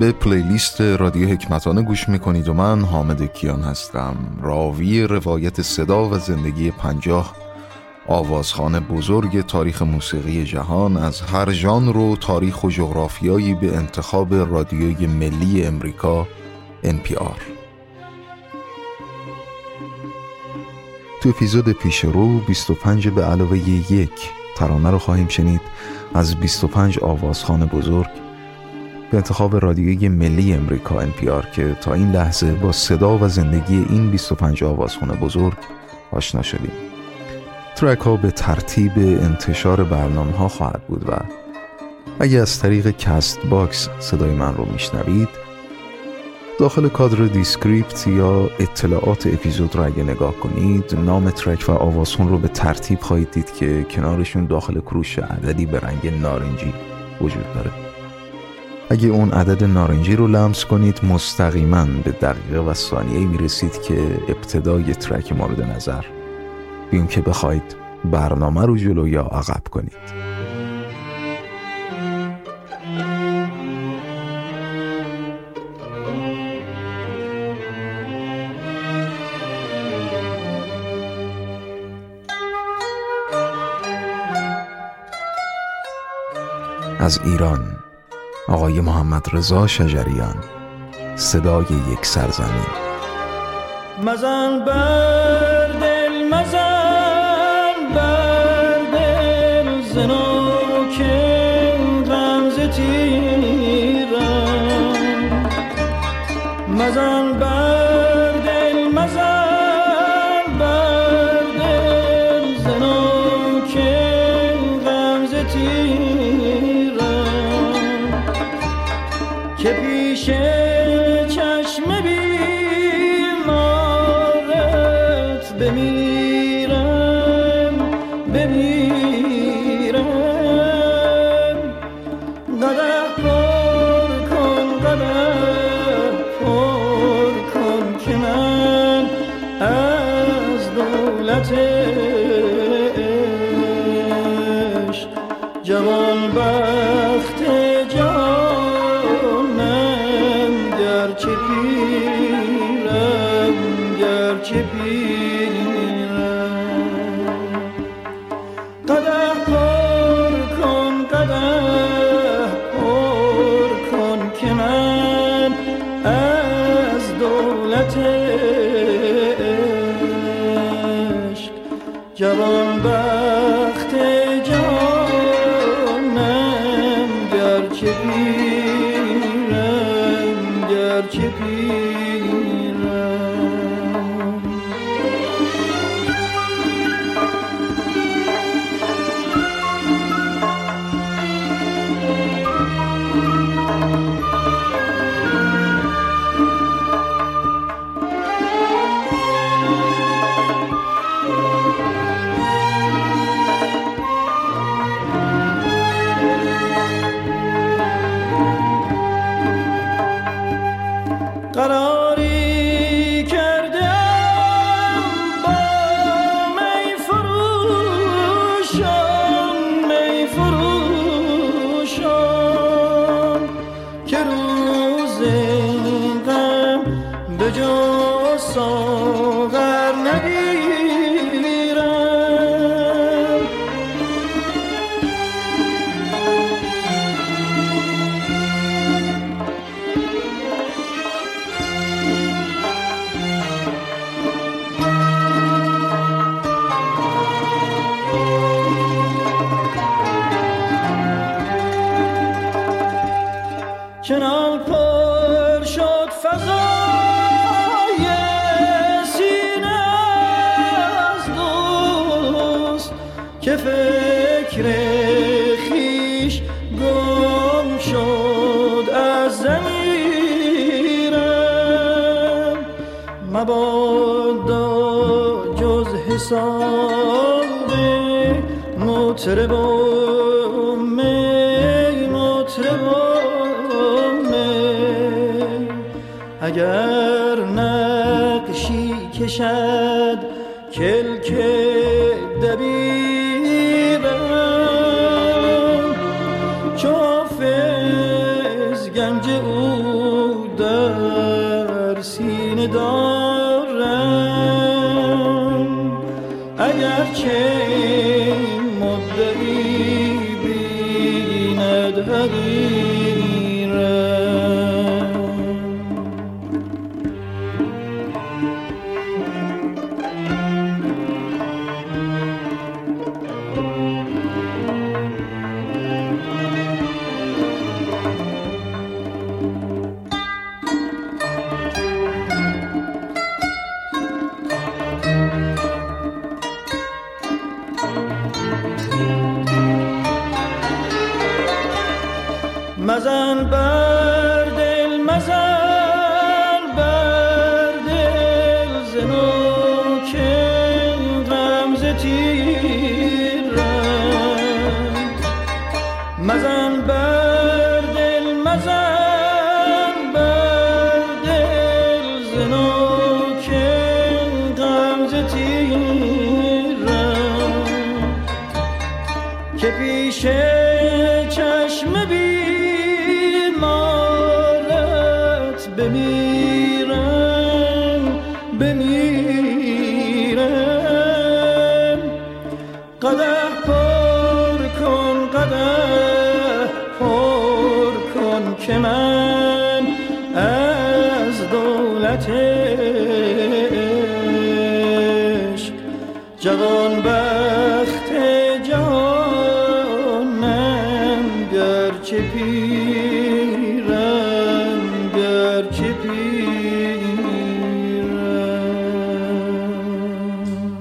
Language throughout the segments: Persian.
به پلیلیست رادیو حکمتانه گوش می‌کنید و من حامد کیان هستم. راوی روایت صدا و زندگی پنجاه آوازخانه بزرگ تاریخ موسیقی جهان از هر ژانر و تاریخ و جغرافیایی به انتخاب رادیوی ملی امریکا NPR تو اپیزود پیش رو 25 به علاوه یک ترانه رو خواهیم شنید از 25 آوازخوان بزرگ. به انتخاب رادیوی ملی امریکا NPR که تا این لحظه با صدا و زندگی این 25 آوازخوان بزرگ آشنا شدیم. track ها به ترتیب انتشار برنامه ها خواهد بود و اگه از طریق CastBox صدای من رو میشنوید داخل کادر description یا اطلاعات اپیزود رو اگه نگاه کنید نام track و آوازخون رو به ترتیب خواهید دید که کنارشون داخل کروشه عددی به رنگ نارنجی وجود داره. اگه اون عدد نارنجی رو لمس کنید مستقیما به دقیقه و ثانیه می‌رسید که ابتدای ترک مورد نظر. بیون که بخواید برنامه رو جلو یا عقب کنید. از ایران آقای محمد رضا شجریان صدای یک سرزمین. مزن بر دل مزن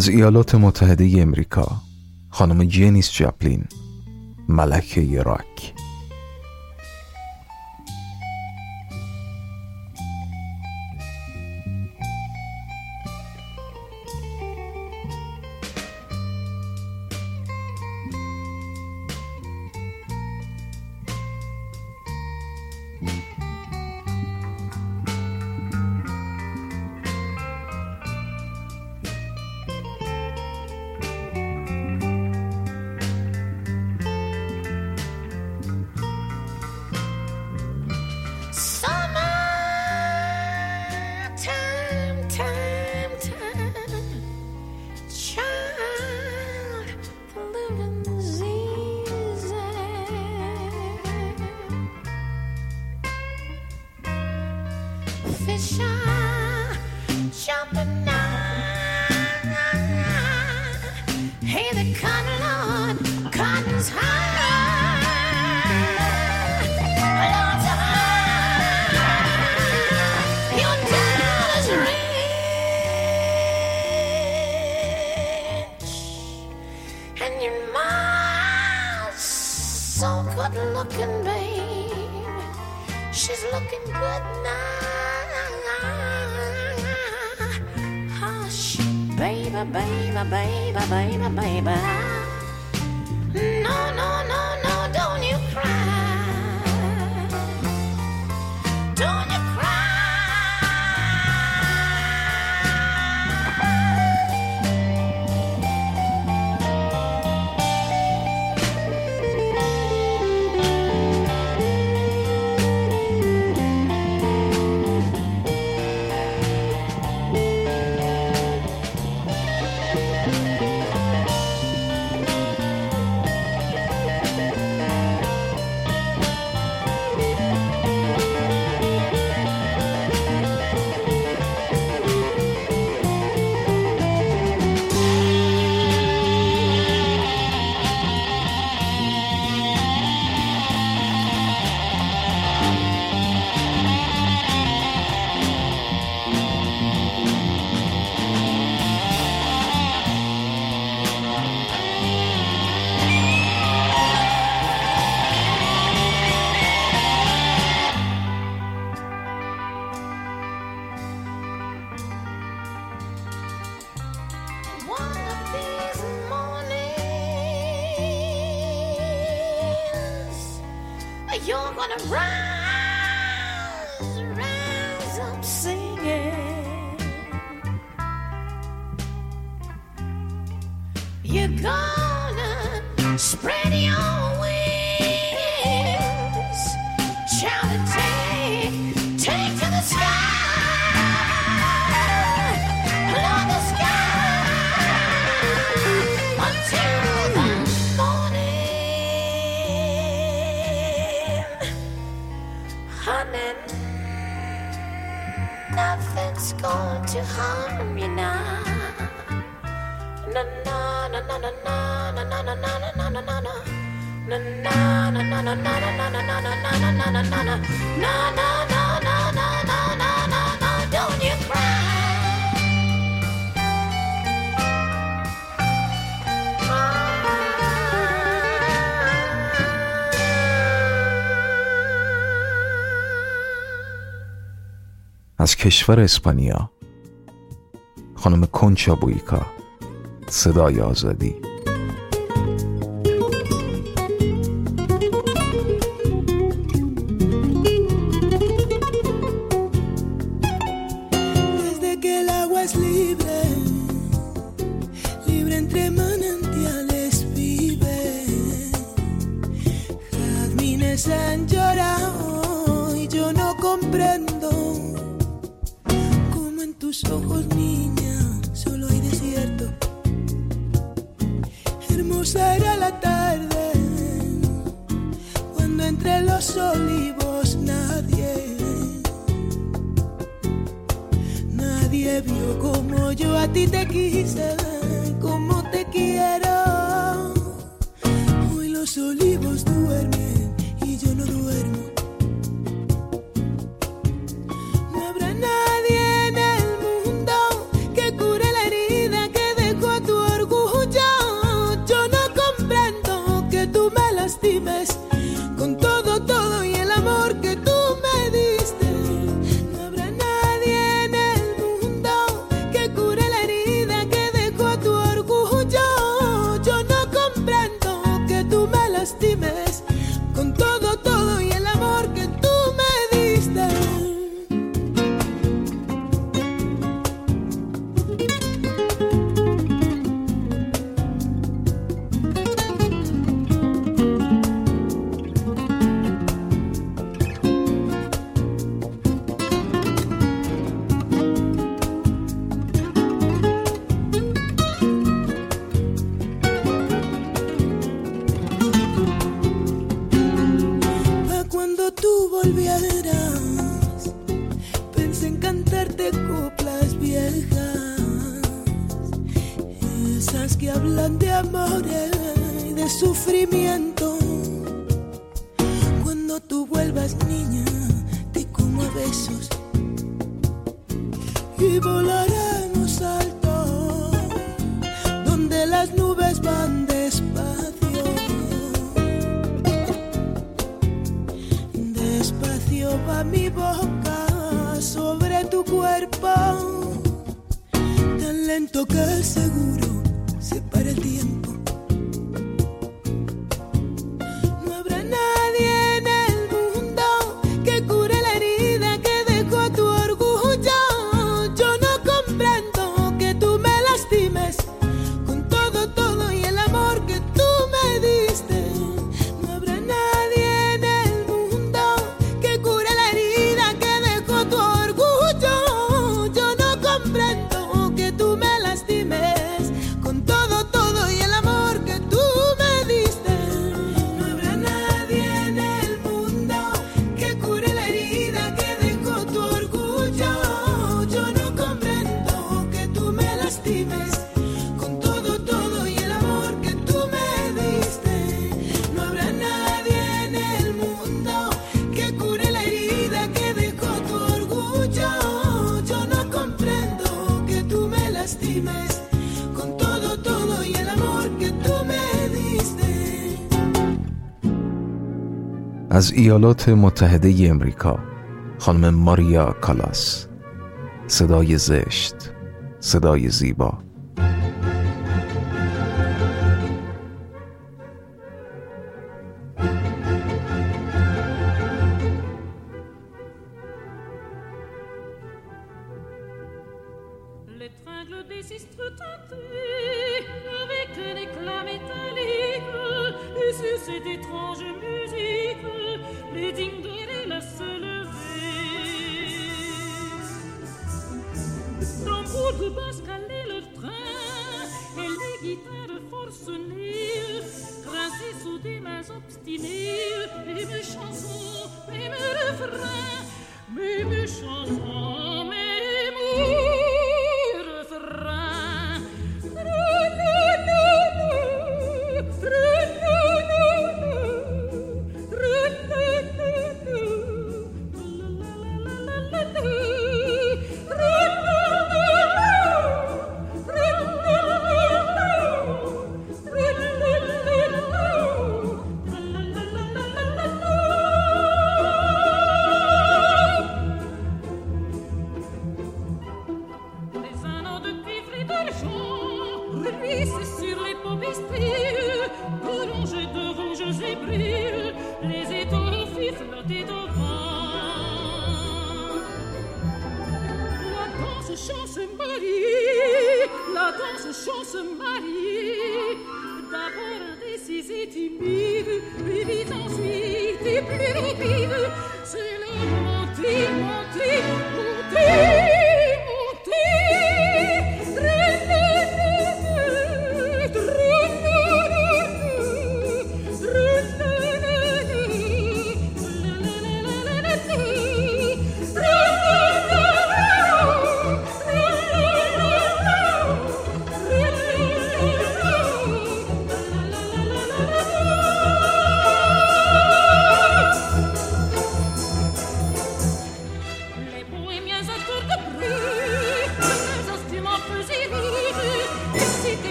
از ایالات متحده امریکا خانم جینیس جاپلین ملکه راک wanna run. کشور اسپانیا. خانم کنچا بویکا صدای آزادی. از ایالات متحده امریکا خانم ماریا کالاس. صدای زشت صدای زیبا.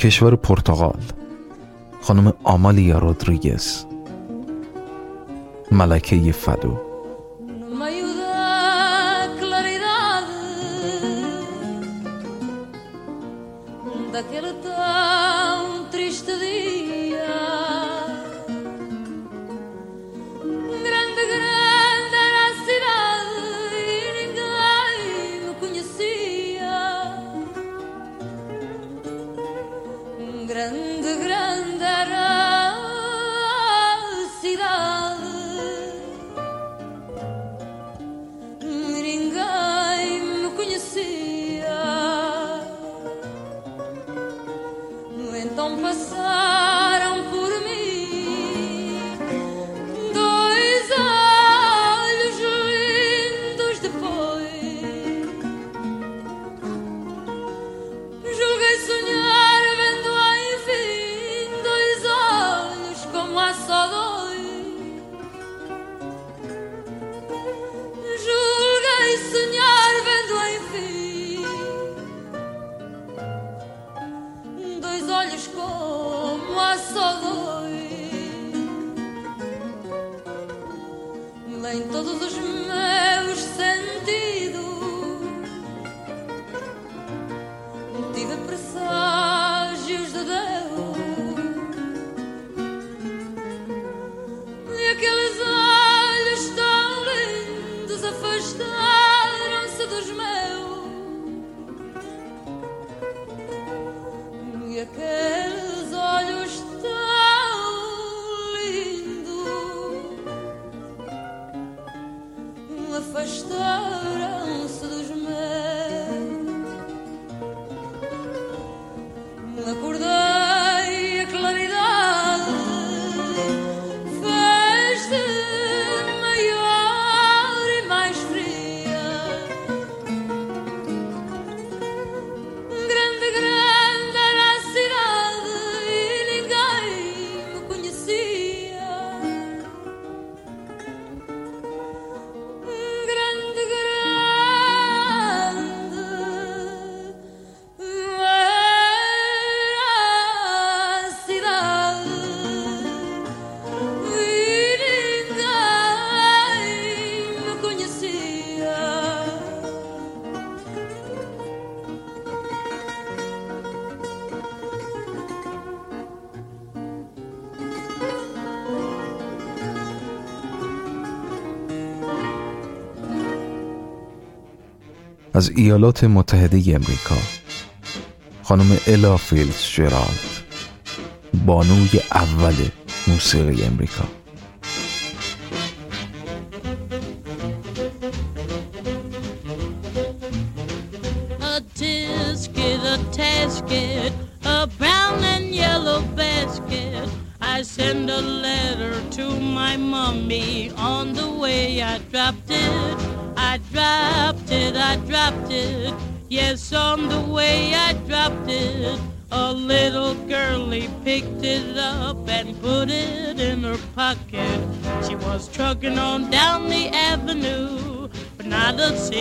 کشور پرتغال. خانم آمالیا رودریگز. ملکه فدو. از ایالات متحده امریکا خانم الا فیلز جرالد بانوی اول موسیقی امریکا.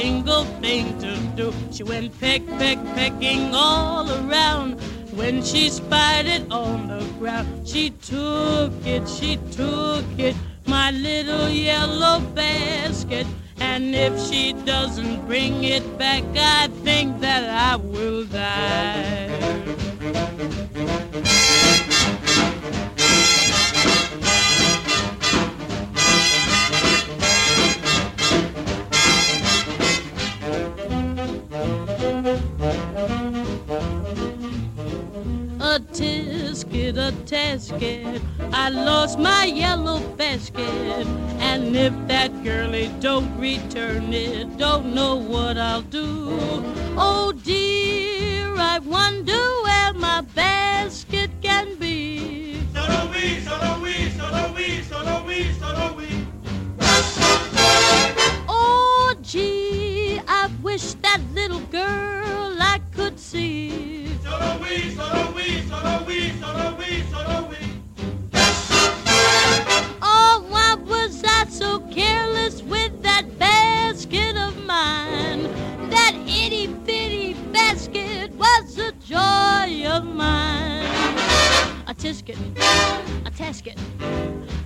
Single thing to do. She went peck, peck, pecking all around. When she spied it on the ground, she tasket. I lost my yellow basket. And if that girlie don't return it, don't know what I'll do. Oh dear, solo, oui, solo, oui.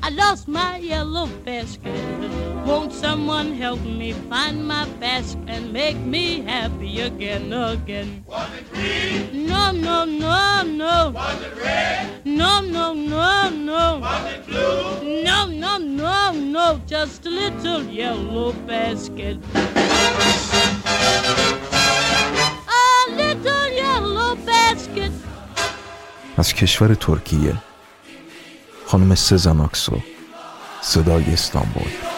I lost my yellow basket. Won't someone help me find my basket and make me happy again, again? Was it green? No, no, no, no. Was it red? No, no, no, no. Was it blue? No, no, no, no, just a little yellow basket. A little yellow basket. از کشور ترکیه خانم سزن آکسو صدای استانبول.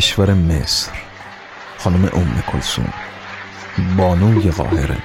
کشور مصر خانم ام کلثوم بانوی قاهره.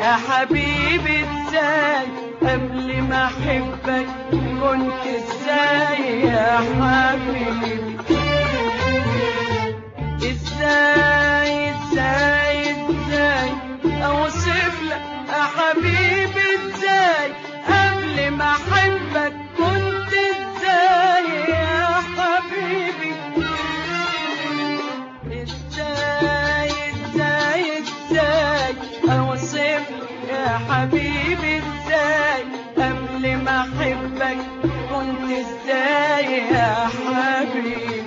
يا حبيبي إزاي قبل ما أحبك كنت إزاي يا حبيبي إزاي إزاي إزاي أوصف لك يا حبيبي إزاي قبل ما أحبك. حبيبي إزاي؟ قبل ما أحبك كنت إزاي يا حبيبي؟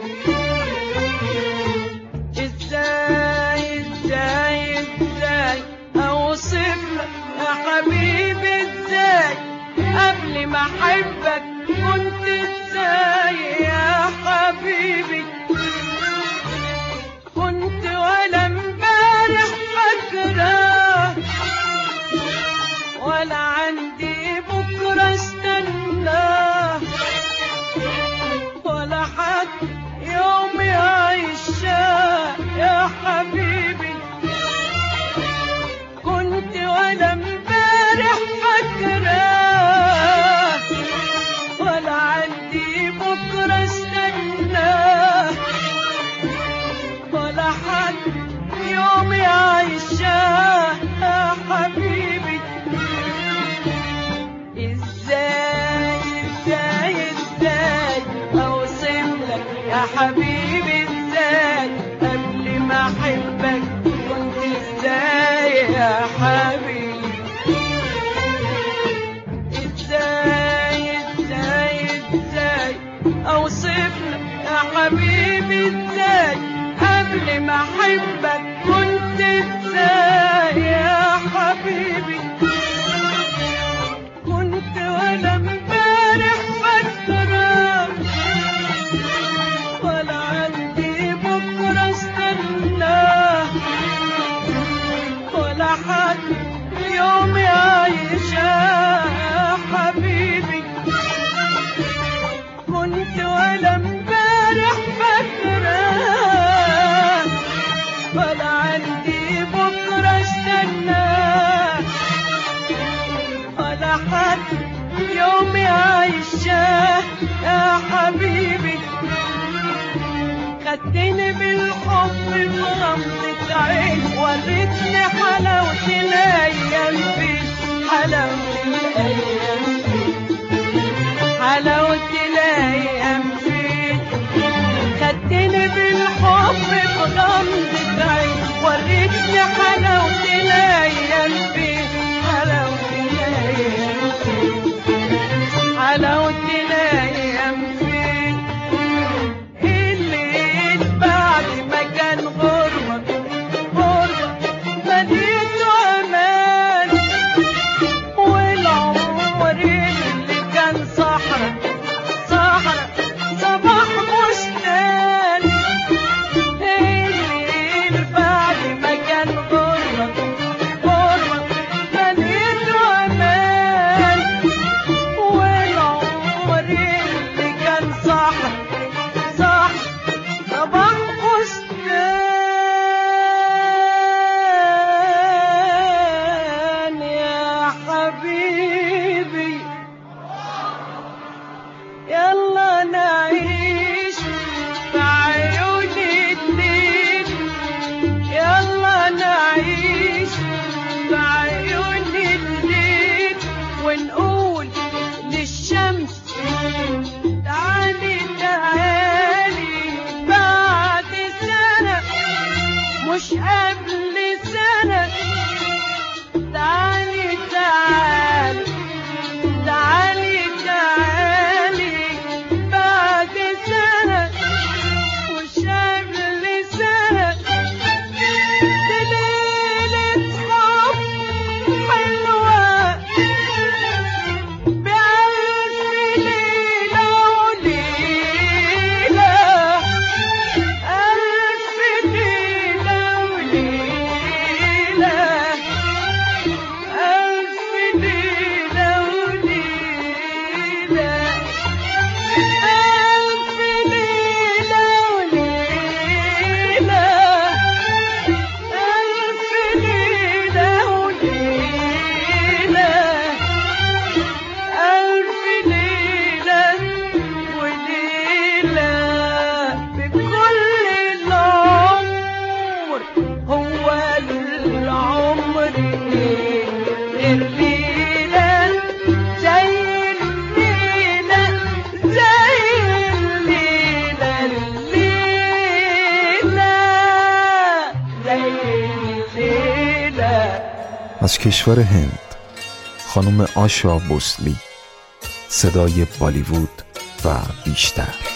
إزاي إزاي إزاي؟ أوصف يا حبيبي إزاي؟ قبل ما أحبك كنت إزاي يا حبيبي؟ كنت ولا يا حبيبي. كنت ولا امبارح فاكراك ولا عندي بكرة استناك ولا حد يوم يعيشاه يا حبيبي. إزاي إزاي إزاي اوصف يا حبيبي إزاي؟ ما احبك إزاي يا حبيبي. إزاي إزاي إزاي اوصف يا حبيبي إزاي. قبل ما احبك كنت إزاي يا حبيبي. كنت ولا من حبيبي خدتني بالحب في غمضة عين وريتني حلاوة الأيام فيك حلاوة الأيام فيك حلاوة الأيام فيك خدتني بالحب في غمضة عين وريتني حلاوة الأيام فيك حلاوة الأيام فيك حلاوة الأيام کشور هند خانم آشا بوسلی صدای بالیوود و بیشتر.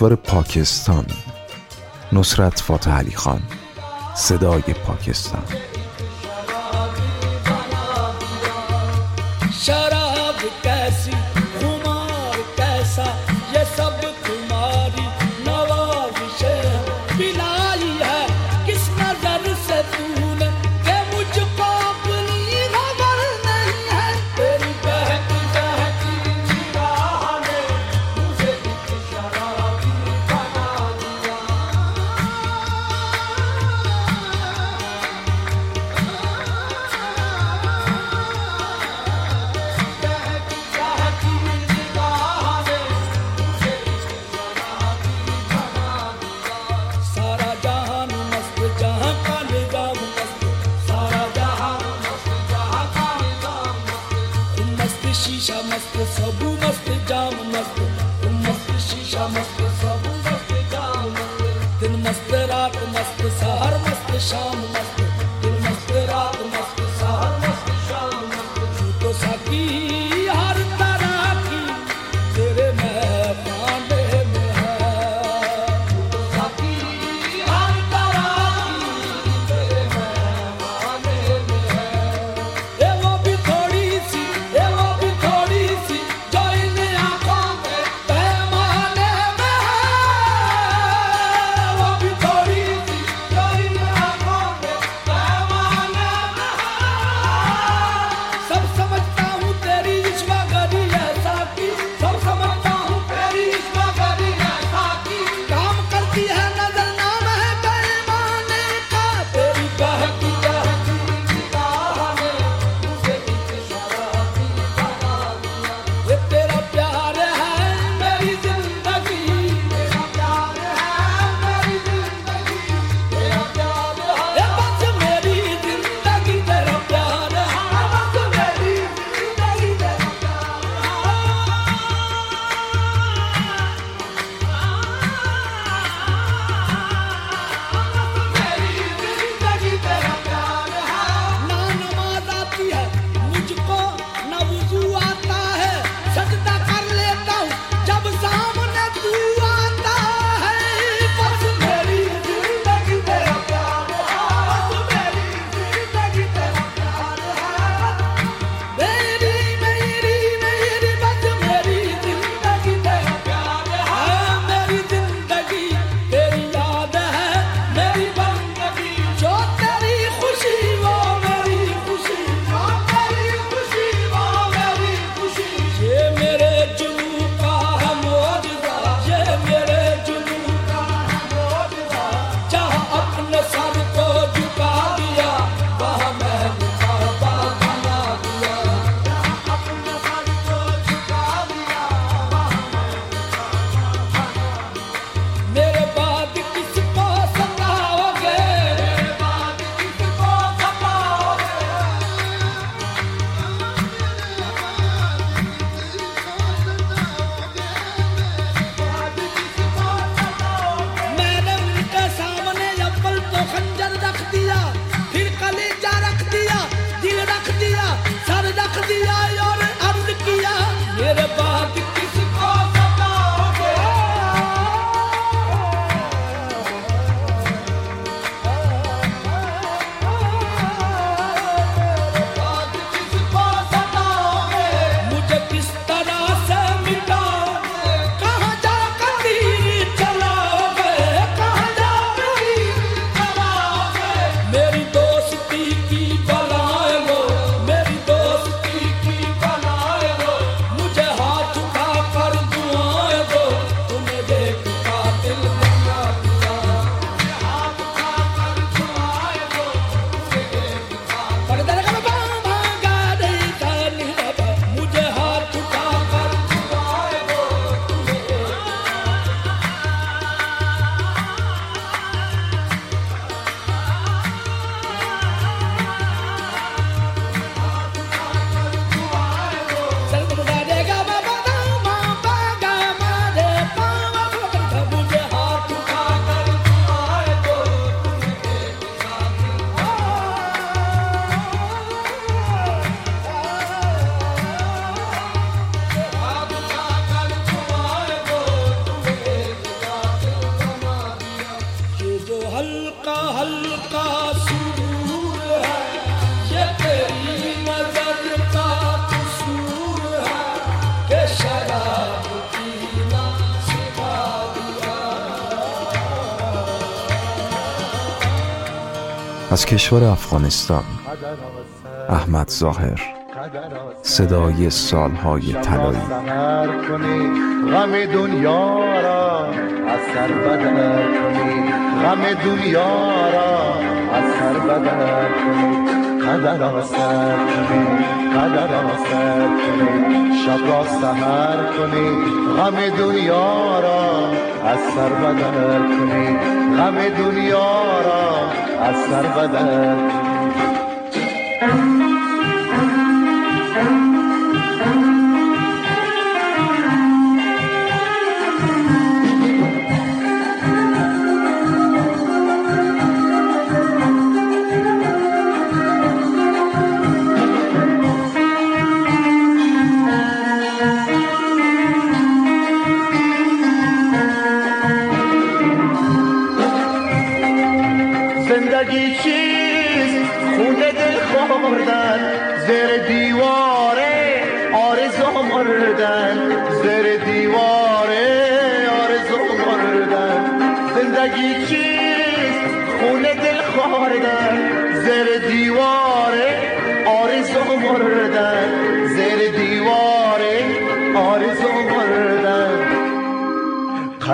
کشور پاکستان. نصرت فاتح علی خان. صدای پاکستان. کشور افغانستان. احمد ظاهر صدای سالهای کنی غم دنیا را از سر بدر کنی غم دنیا را از سر بدر کنی قدر را سر کنی قدر را سر کنی شب را سهر کنی غم دنیا را از سر بدر کنی غم دنیا را از سر بدر کنی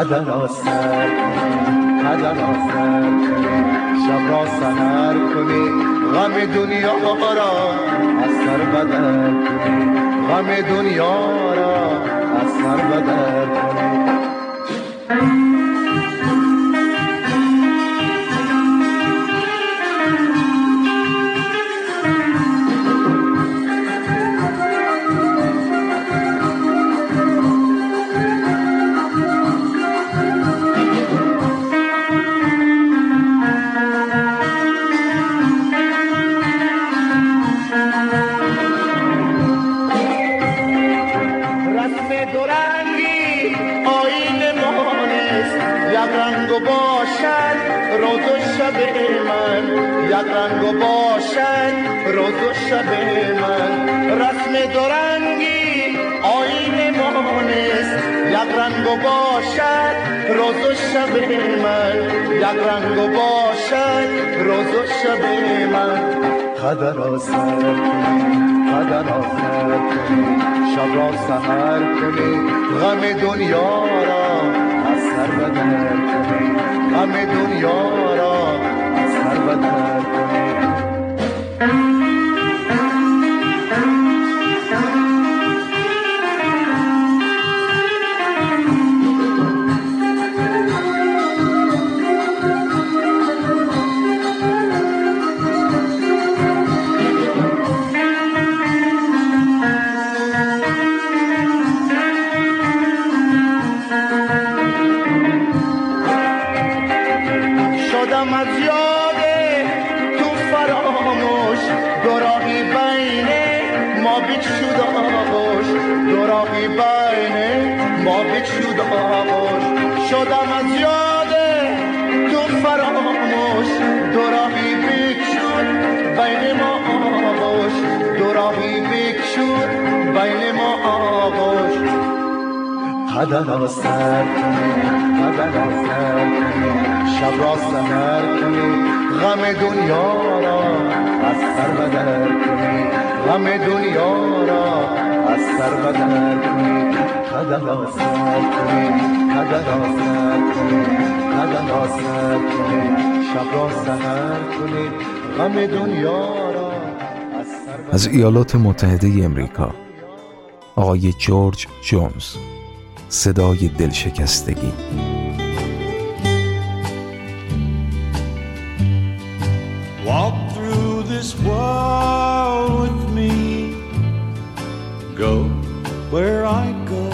قدر را سر کنی قدر را سر کنی شب را سهر کنی غم دنیا را از سر بدر کنی غم دنیا را از سر بدر کنی. شب من. رسم دورنگی آین مانست یک رنگ و باشد روز و شب من. یک رنگ و باشد روز و شب من. قدر را سر کنی. شب را سهر کنی غم دنیا را از سر بدر کنی. غم دنیا سهر کنی غم دنیا را از سر بدر کنی. غم دنیا را از سر بدر کنی. قدر را سر کنی قدر را سر کنی. قدر را سر کنی. شب را سهر کنی غم دنیا را از ایالات متحده امریکا. آقای جورج جونز صدای دلشکستگی. Go where I go.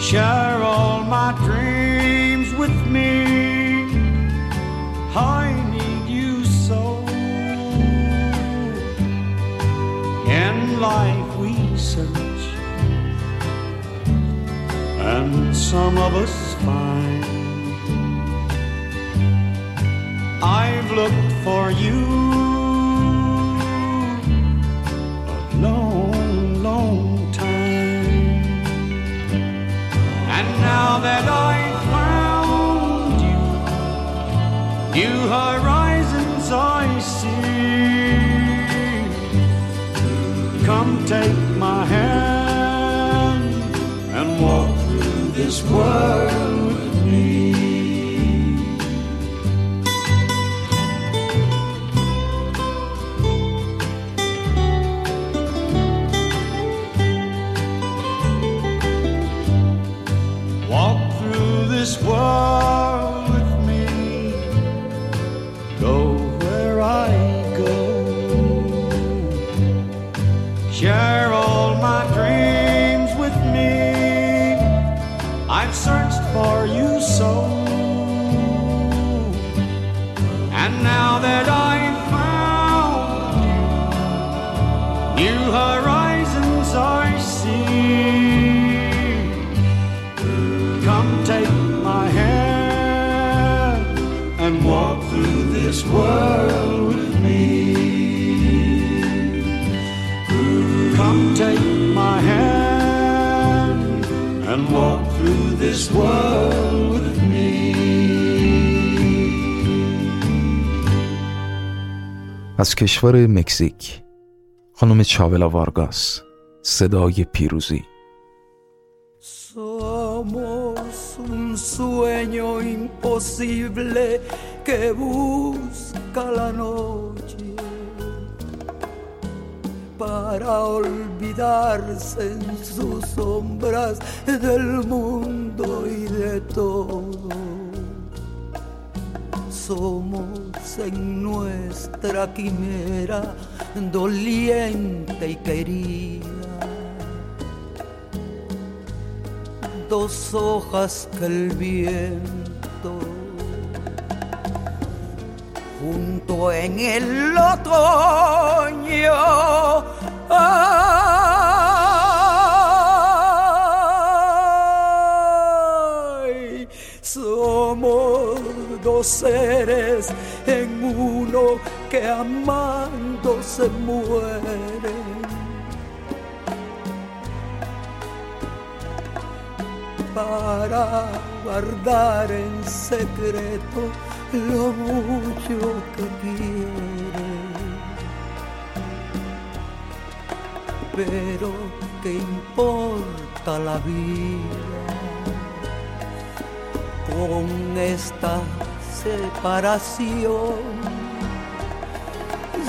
Share all my dreams with me. I need you so. In life we search, and some of us find. I've looked for you that I found you. You are. از کشور مکزیک خانم چاولا وارگاس صدای پیروزی Somos un sueño imposible que. Para olvidarse en sus sombras del mundo y de todo. Somos en nuestra quimera doliente y querida dos hojas que el viento junto en el otoño. Somos dos seres en uno que amando se mueren para guardar en secreto lo mucho que quiere. Pero ¿qué importa la vida con esta separación?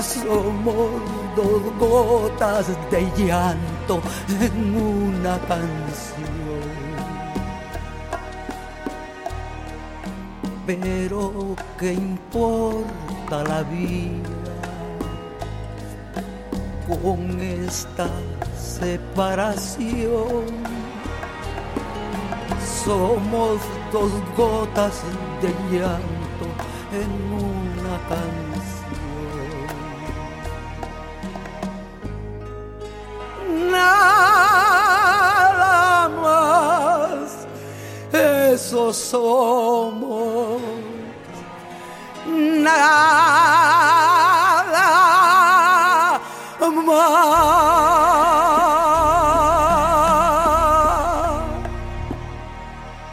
Somos dos gotas de llanto en una canción. Pero ¿qué importa la vida con esta separación? Somos dos gotas de llanto en una canción. Nada más eso somos nada más.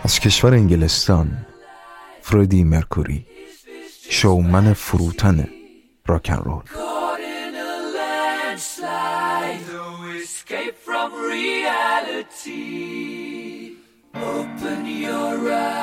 از کشور انگلستان فرودی مرکوری شومن فروتن راکن رول Open your eyes.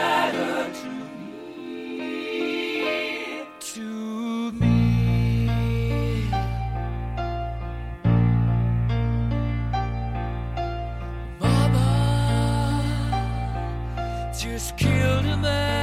killed in man.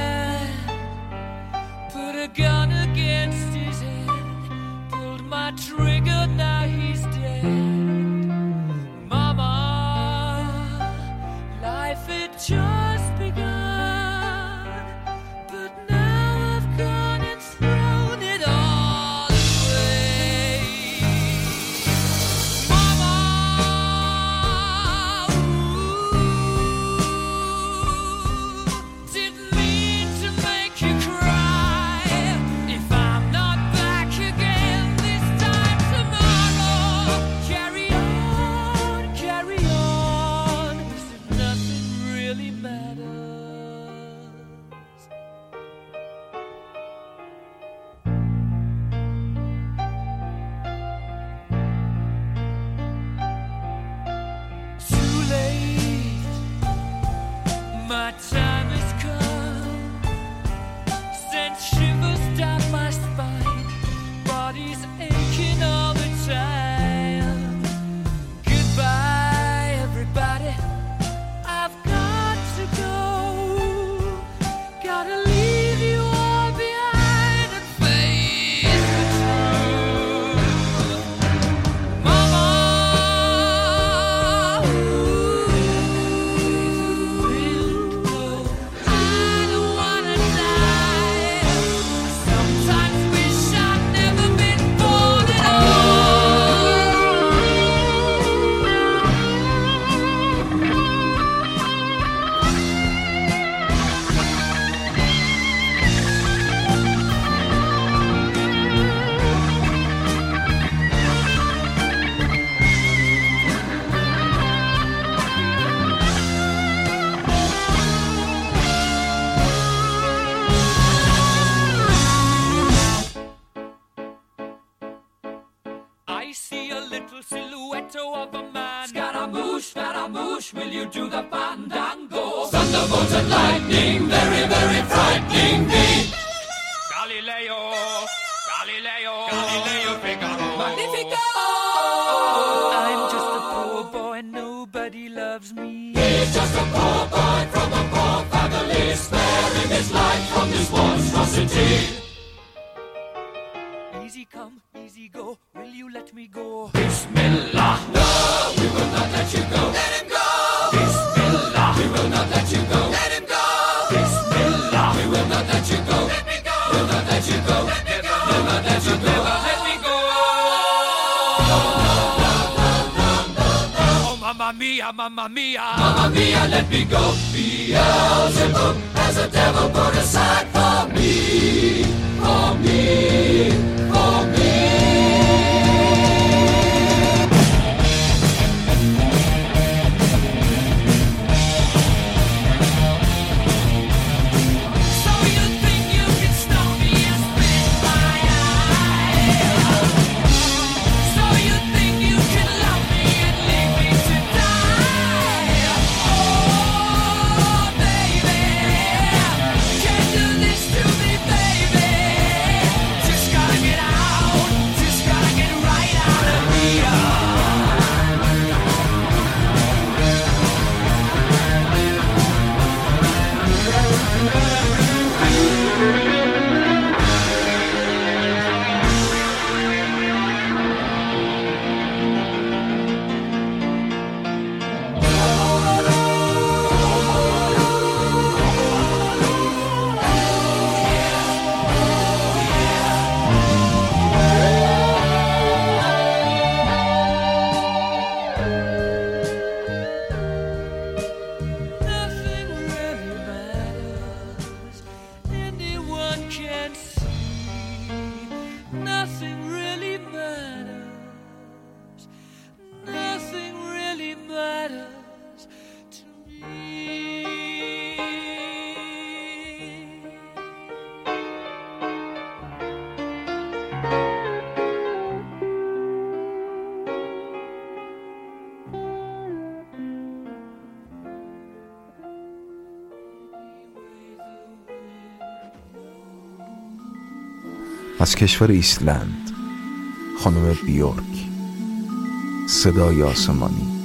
کشور ایسلند خانم بیورک صدای آسمانی.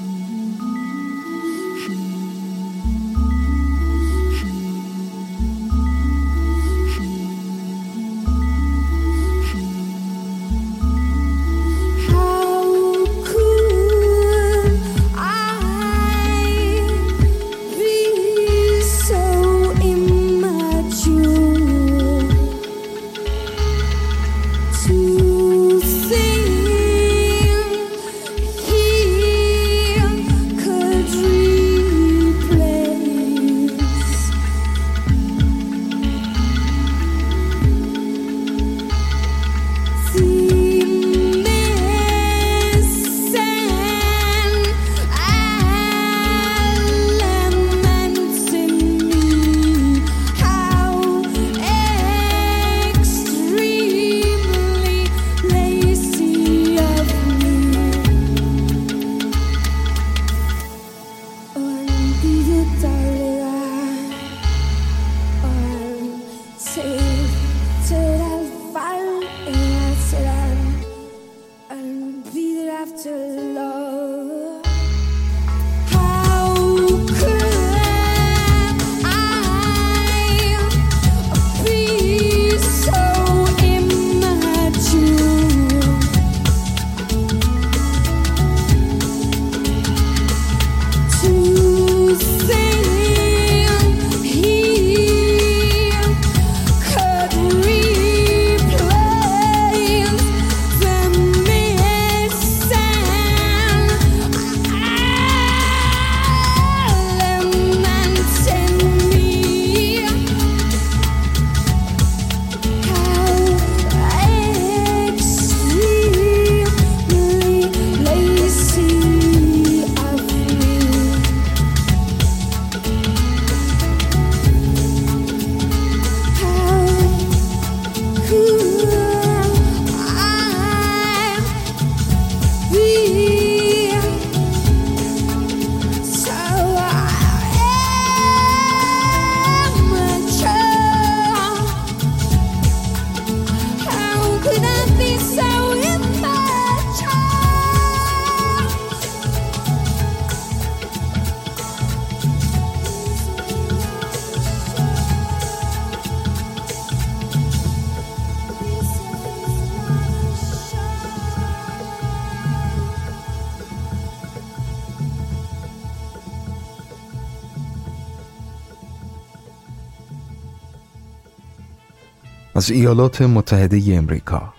از ایالات متحده امریکا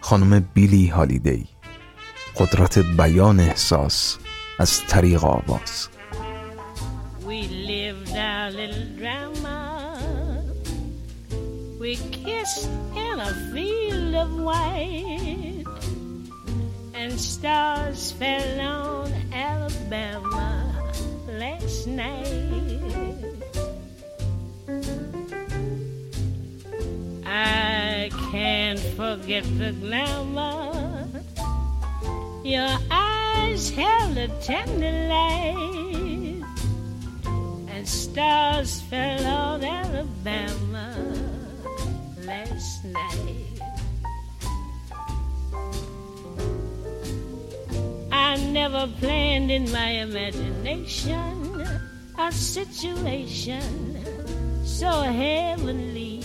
خانم بیلی هالیدی قدرت بیان احساس از طریق آواز. A situation so heavenly,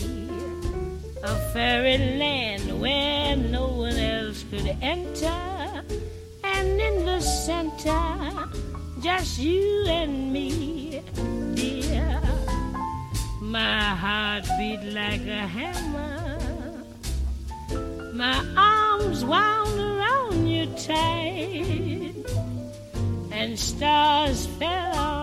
a fairyland where no one else could enter, and in the center, just you and me, dear. My heart beat like a hammer, my arms wound around you tight stars fell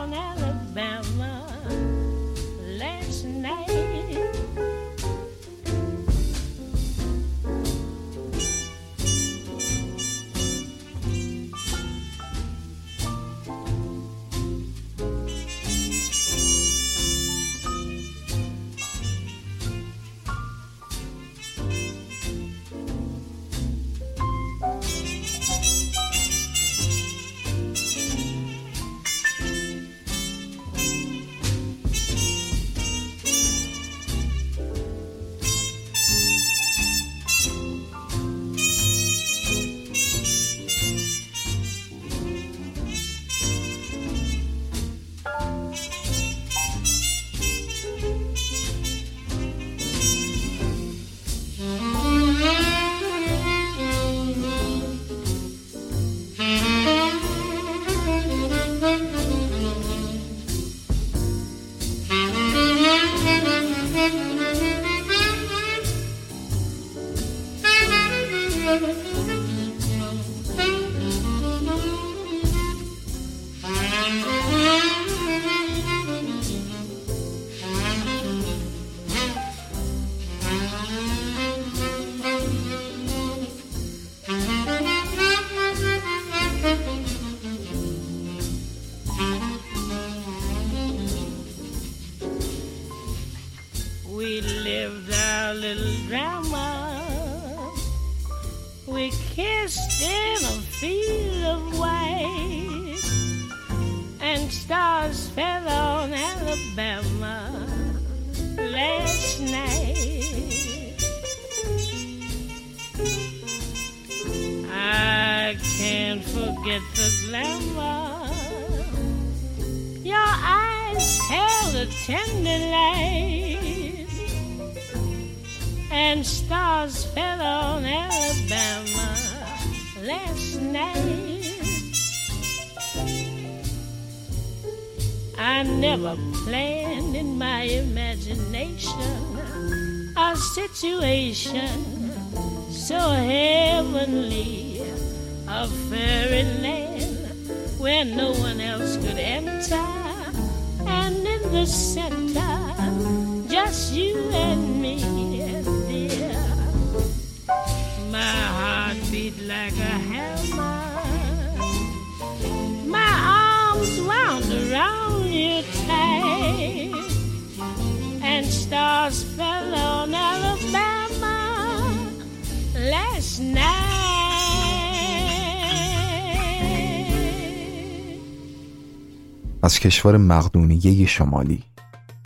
کشور مقدونیه شمالی.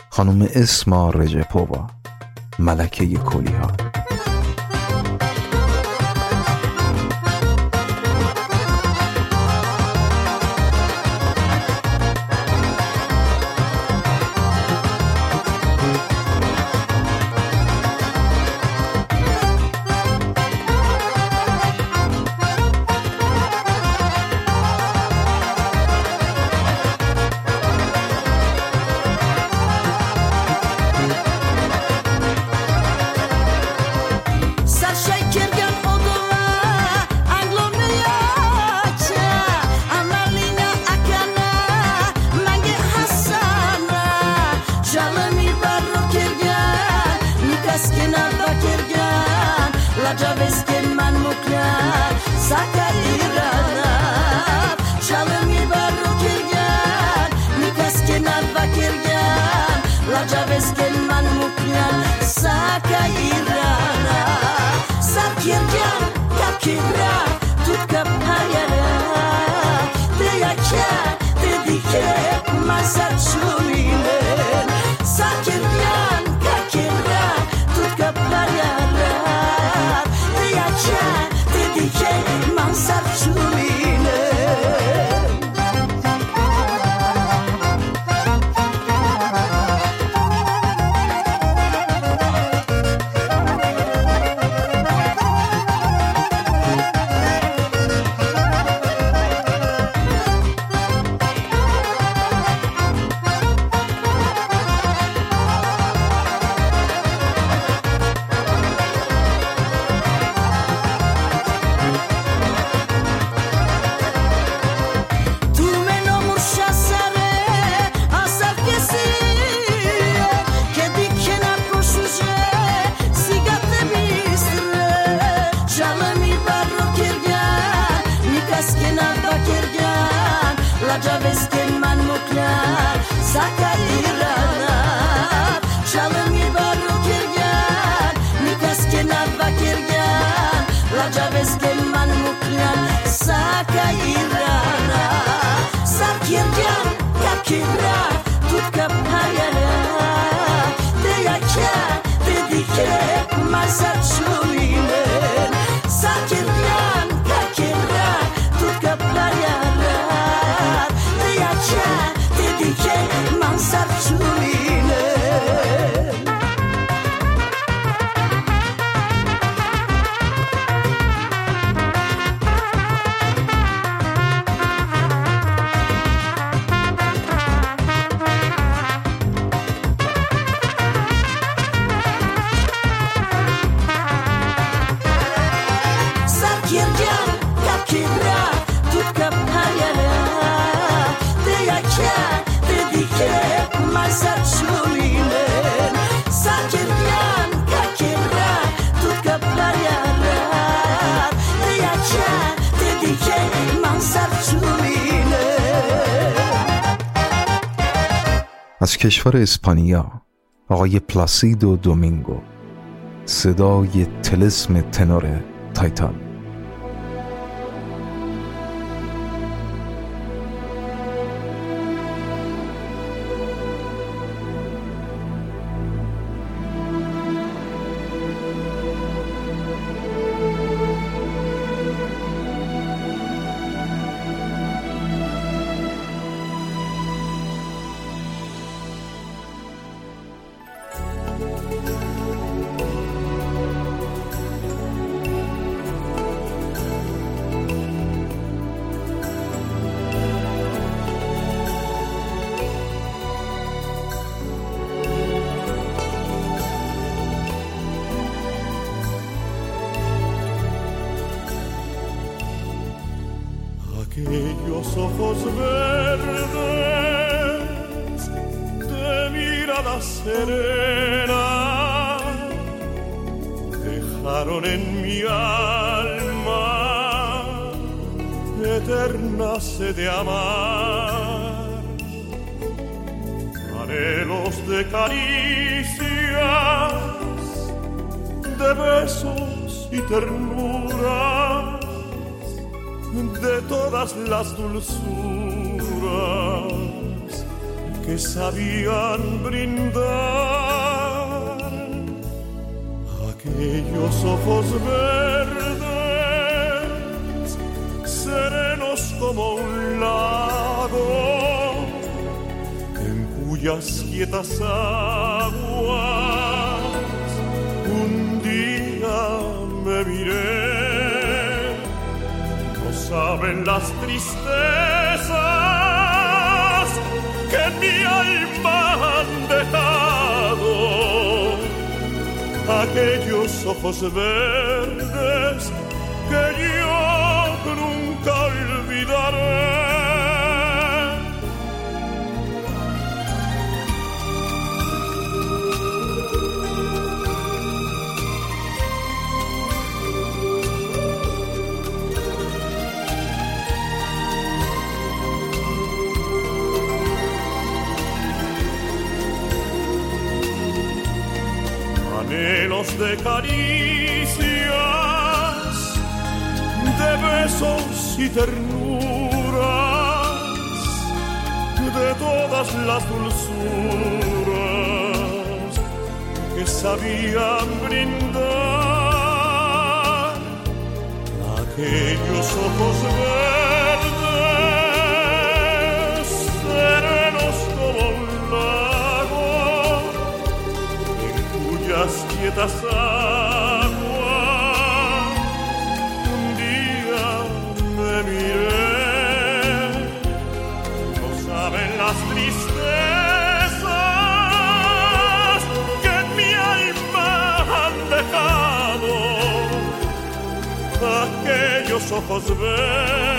خانم اسما رجپووا ملکه کلیها. Masa Julie کشور اسپانیا آقای پلاسیدو دومینگو صدای تلسم تنور تایتان. Aquellos ojos verdes de mirada serena dejaron en mi alma eterna sed de amar, anhelos de caricias, de besos y ternuras de todas las dulzuras que sabían brindar. Aquellos ojos verdes, serenos como un lago, en cuyas quietas aguas un día me miré saben las tristezas que mi alma han dejado aquellos ojos verdes que yo nunca olvidaré. De caricias, besos y ternuras de todas las dulzuras que sabían brindar. Aquellos ojos verdes, quietas aguas un día me miré. No saben las tristezas que en mi alma han dejado aquellos ojos verdes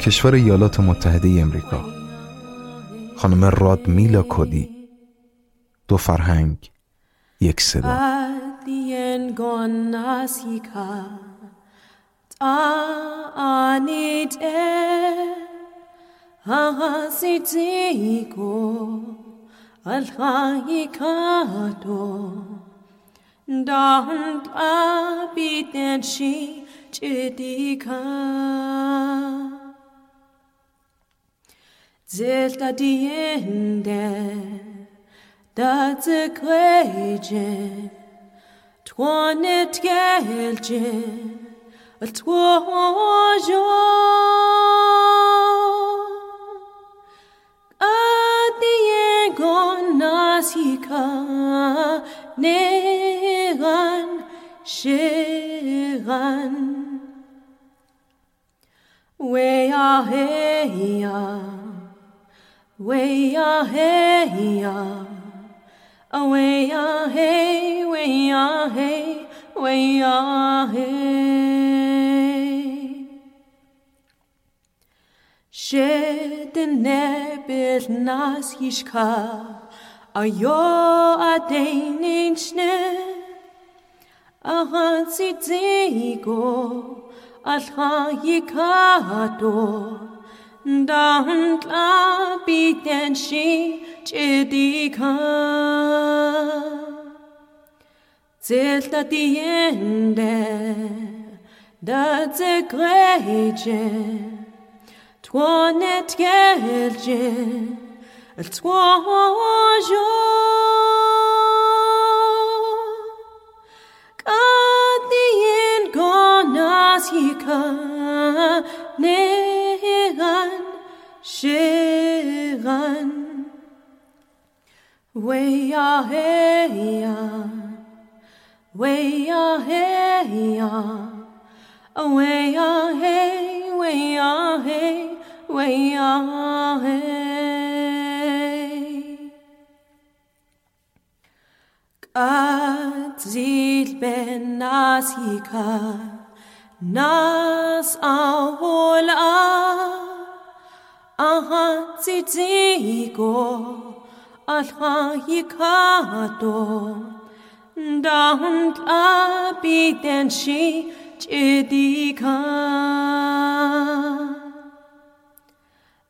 کشور ایالات متحده امریکا خانم راد میلا کودی دو فرهنگ یک صدا Adien gonasika anite ahasitiko alhaikato zehla diende datze kweje twonet gelje twojo adiegon nasika negan shegan we are here Way ya hey ya, away ya hey, way ya hey, way ya hey. Shed in nebit nas yishka, a yo a dein in shne, a hansi zigo, al ha yikato, Dant la biten shi chidika Zelta diende da ze greje Twonet gelje Twojo. Kadien gonasika negan, shiran, weya heya, weya heya, weya hey, weya hey, weya hey. Ben Nas awola aha titiko alha yikato. Down tlapi ten shi chidika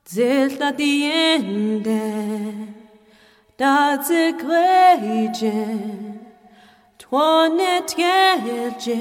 zelta diende da zekweje twanet gelje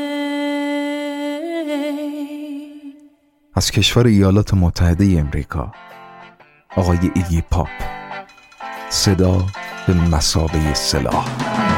از کشور ایالات متحده امریکا. آقای ایگی پاپ. صدا به مسابه سلاح.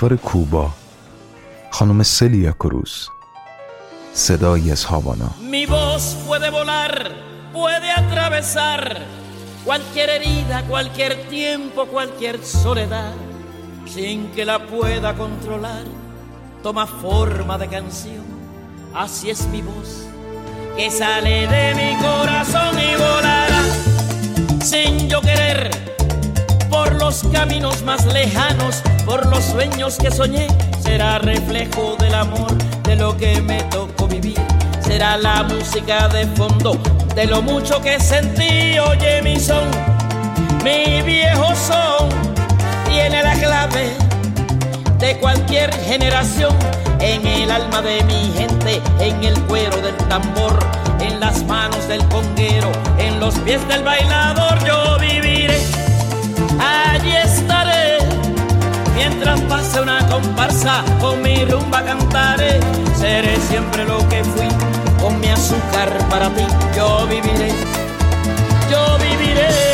کشور کوبا خانم سلیا کروز صدایی از هاوانا Mi voz puede volar, puede atravesar cualquier herida, cualquier tiempo, cualquier soledad, sin que la pueda controlar, toma forma de canción. Así es mi voz, que sale de mi corazón y volará, sin yo querer por los caminos más lejanos, por los sueños que soñé, será reflejo del amor, de lo que me tocó vivir, será la música de fondo, de lo mucho que sentí, oye mi son, mi viejo son, tiene la clave de cualquier generación, en el alma de mi gente, en el cuero del tambor, en las manos del conguero, en los pies del bailador, yo viviré. Allí estaré, mientras pase una comparsa, con mi rumba cantaré, seré siempre lo que fui, con mi azúcar para ti, yo viviré, yo viviré.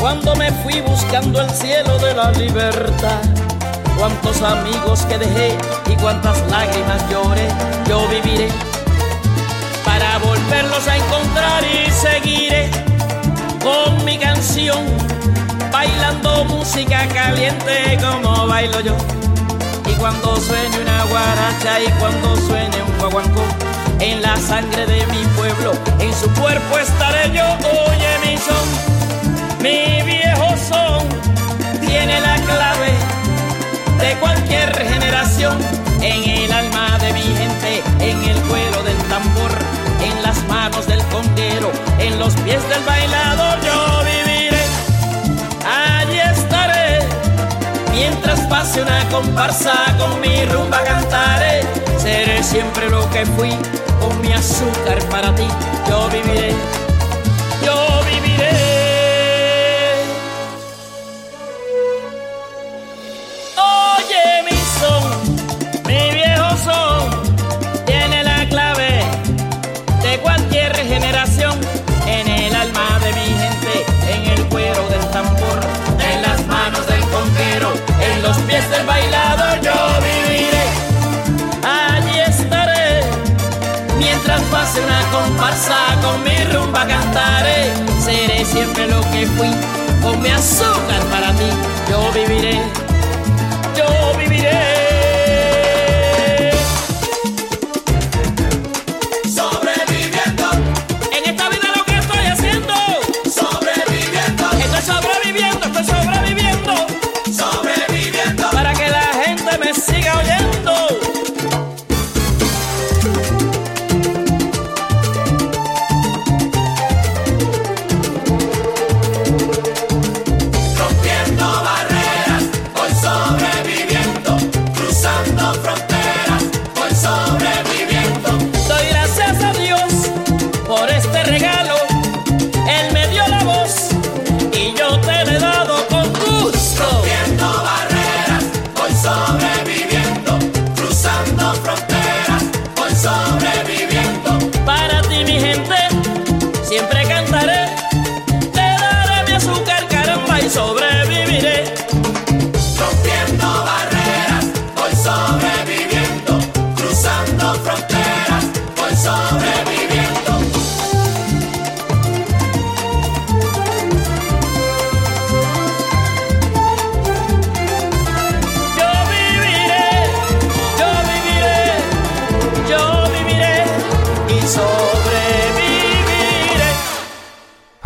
cuando me fui buscando el cielo de la libertad. Cuántos amigos que dejé y cuántas lágrimas lloré, yo viviré para volverlos a encontrar y seguiré con mi canción, bailando música caliente como bailo yo. Y cuando suene una guaracha y cuando suene un guaguancó, en la sangre de mi pueblo, en su cuerpo estaré yo, oye mi son mi viejo son, tiene la clave de cualquier generación, en el alma de mi gente, en el cuero del tambor, en las manos del conguero, en los pies del bailador, yo viviré, allí estaré, mientras pase una comparsa con mi rumba cantaré, seré siempre lo que fui, con mi azúcar para ti, yo viviré, yo viviré. Del bailador, yo viviré, allí estaré, mientras pase una comparsa con mi rumba cantaré, seré siempre lo que fui, con mi azúcar para ti, yo viviré yo viviré.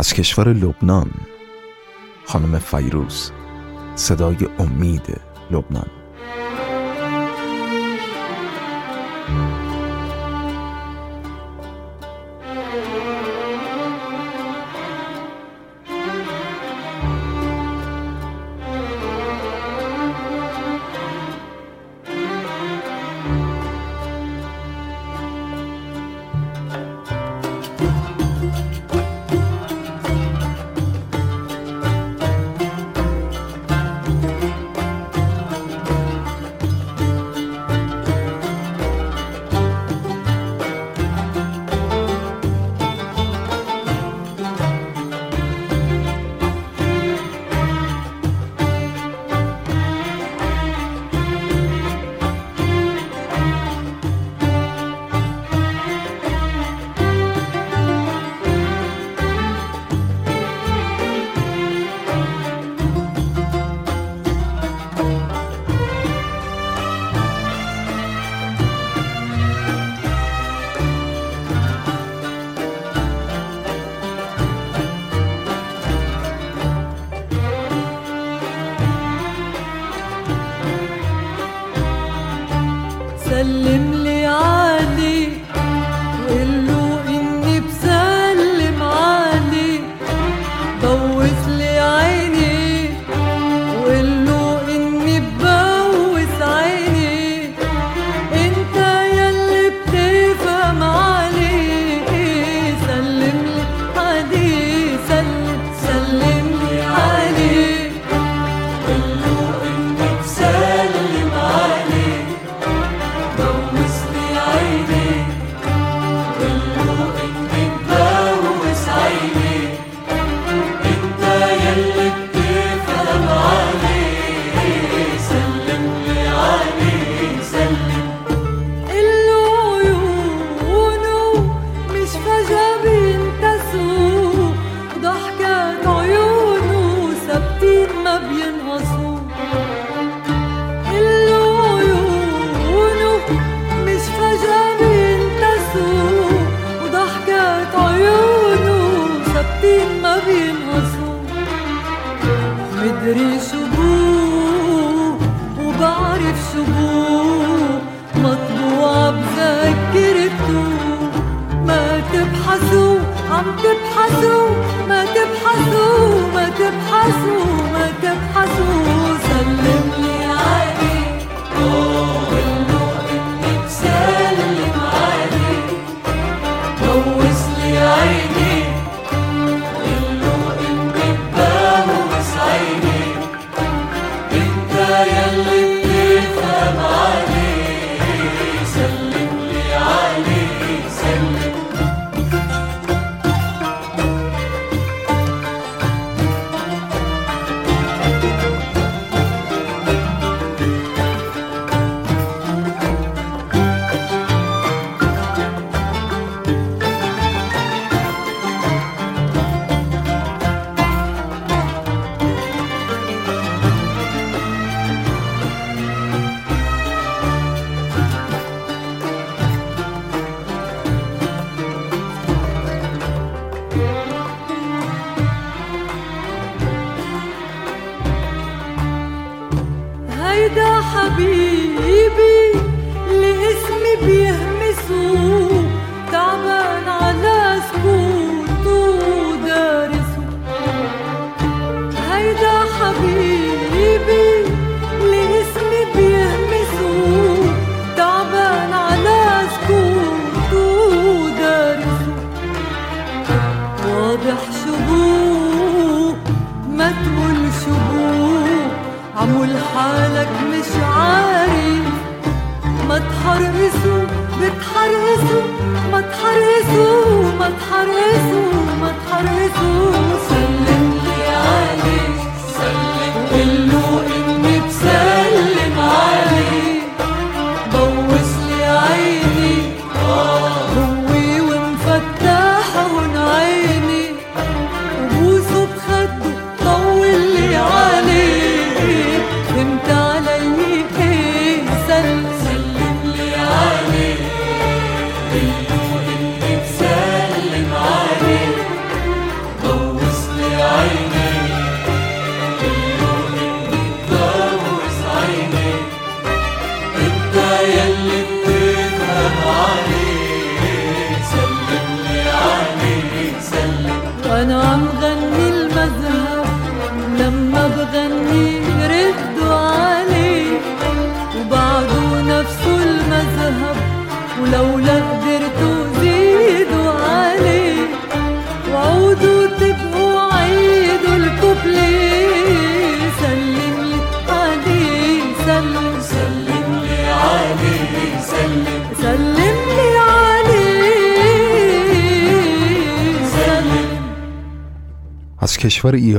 از کشور لبنان. خانم فیروز صدای امید لبنان.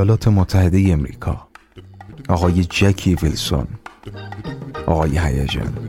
ایالات متحده امریکا. آقای جکی ویلسون. آقای هیجان.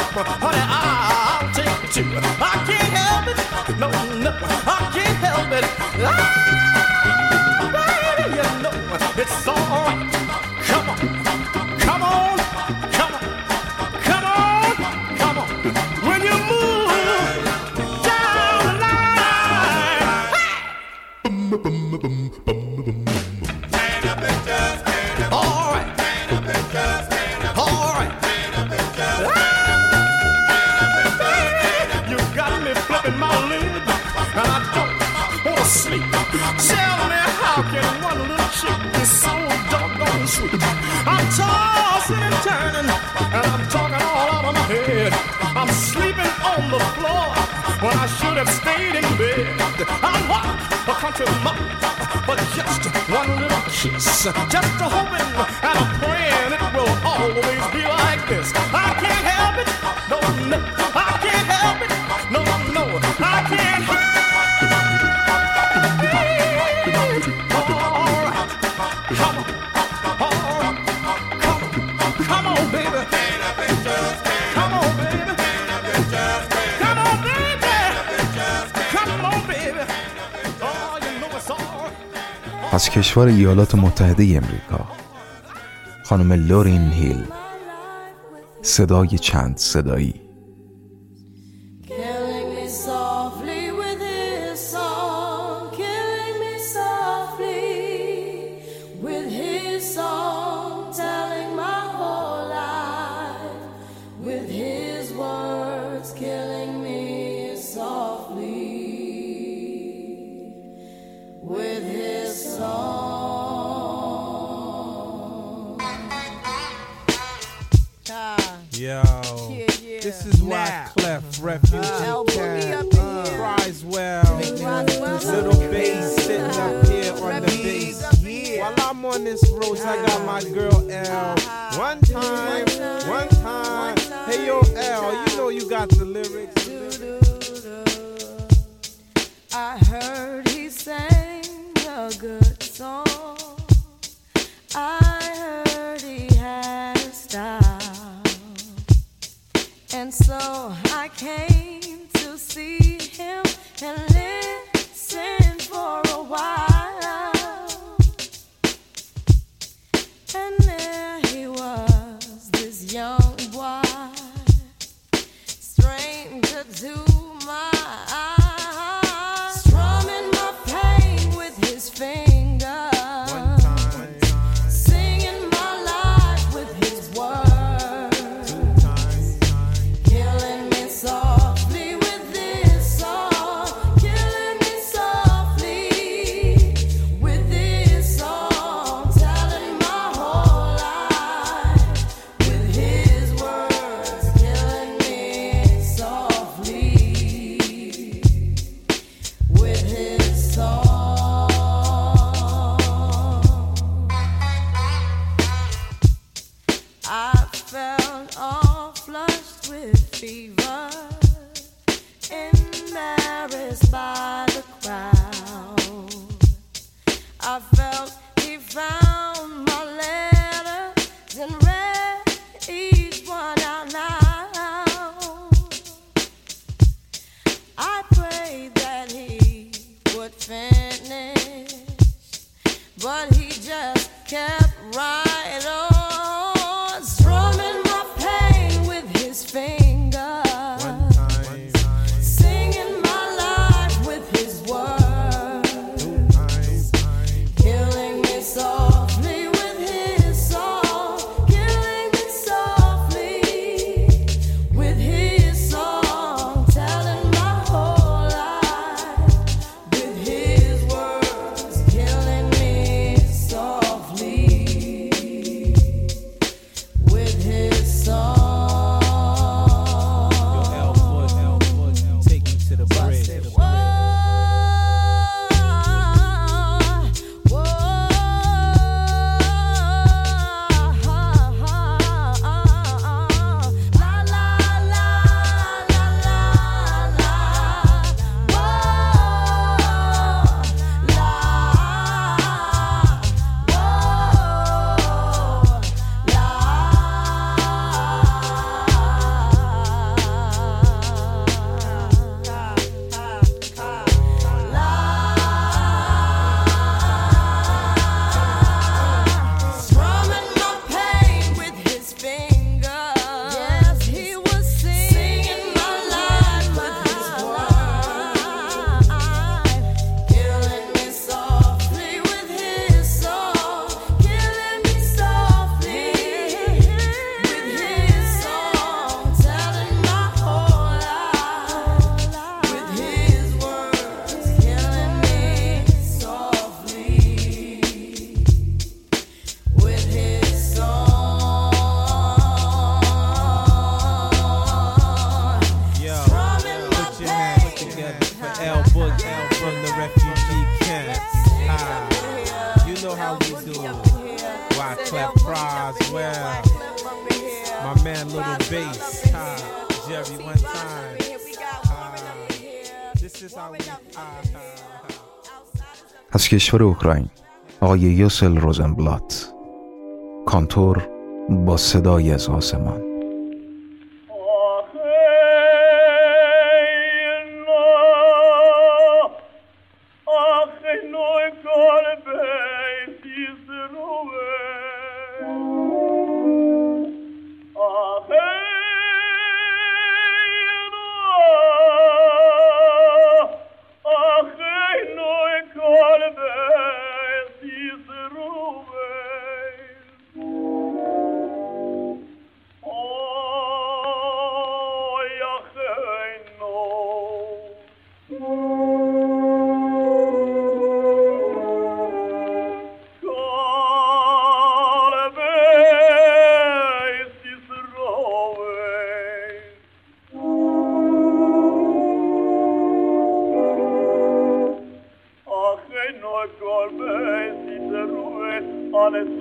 up. Honey, کشور ایالات متحده امریکا. خانم لورین هیل. صدای چند صدایی. کشور اوکراین آقای یوسل روزنبلات. کانتور با صدای از آسمان. honest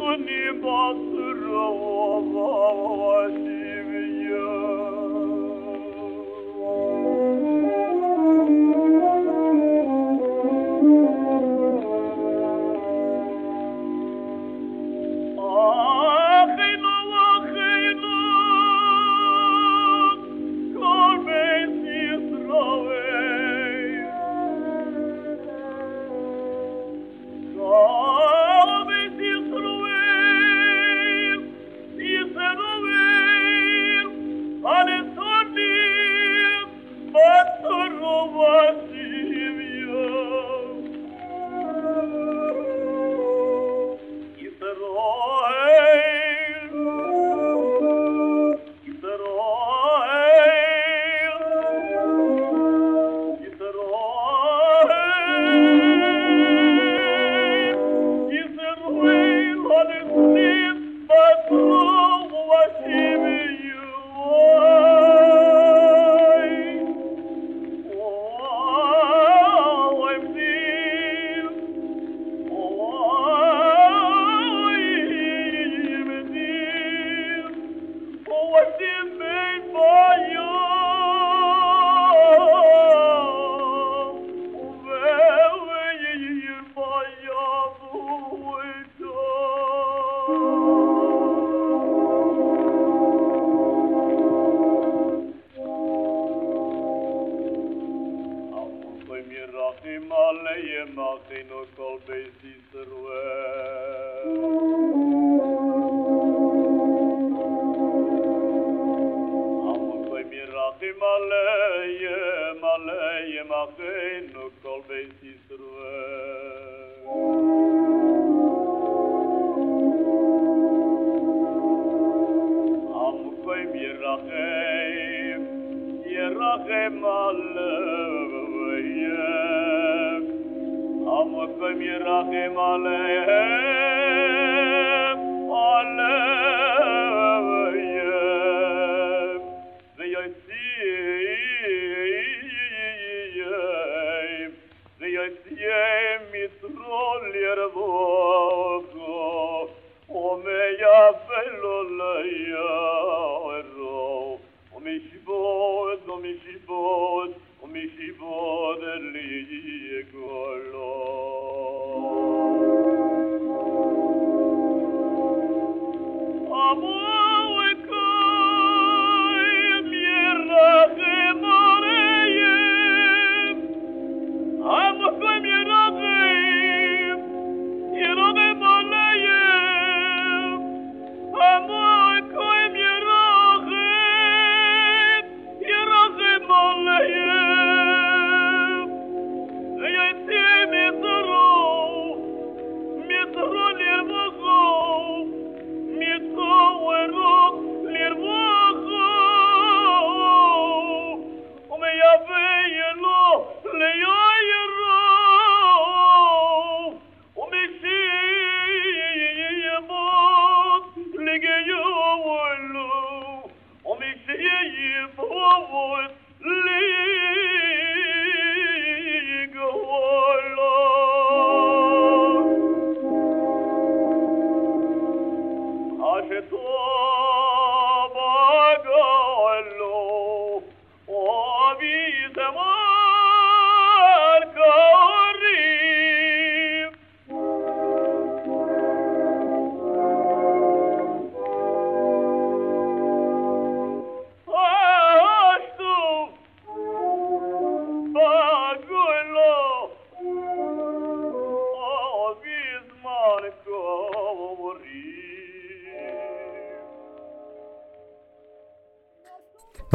Wolf.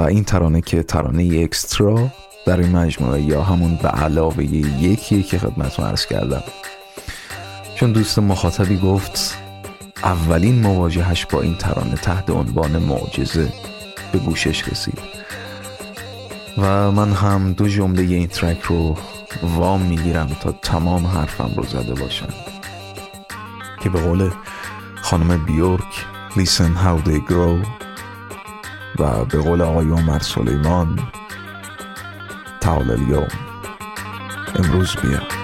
این ترانه که ترانه اکسترا در این مجموعه یا همون به علاوه یکیه که خدمتتون عرض کردم. چون دوست مخاطبی گفت اولین مواجهش با این ترانه تحت عنوان معجزه به گوشش رسید. و من هم دو جمله این ترک رو وام می‌گیرم تا تمام حرفم رو زده باشم. که به قول خانم بیورک Listen how they grow. و به قول آقای عمر سلیمان تعال الیوم امروز بیا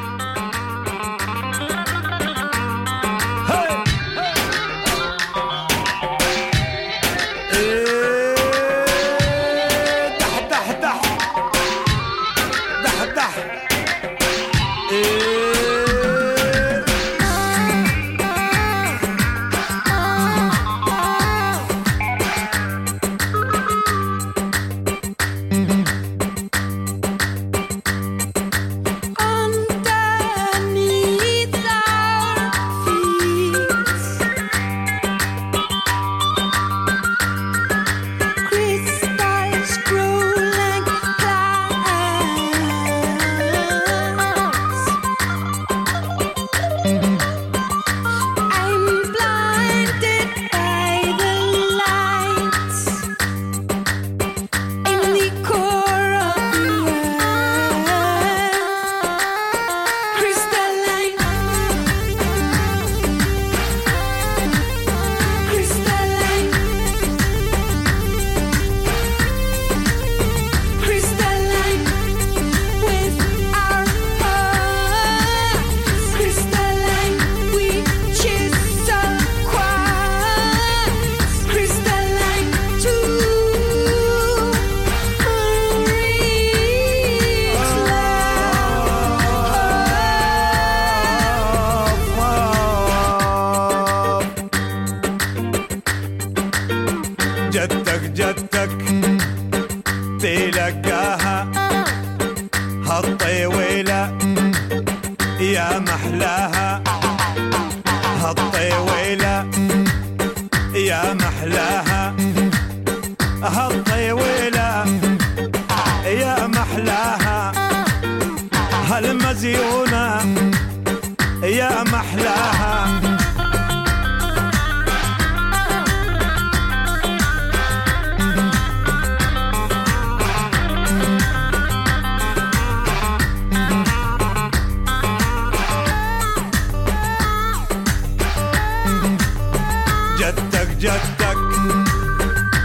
جدك جدك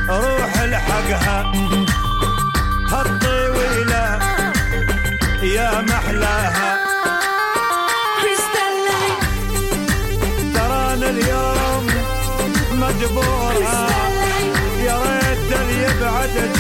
روح الحقها. هالطويلة يا محلاها. ترانا اليوم مجبورها. يا ريت عني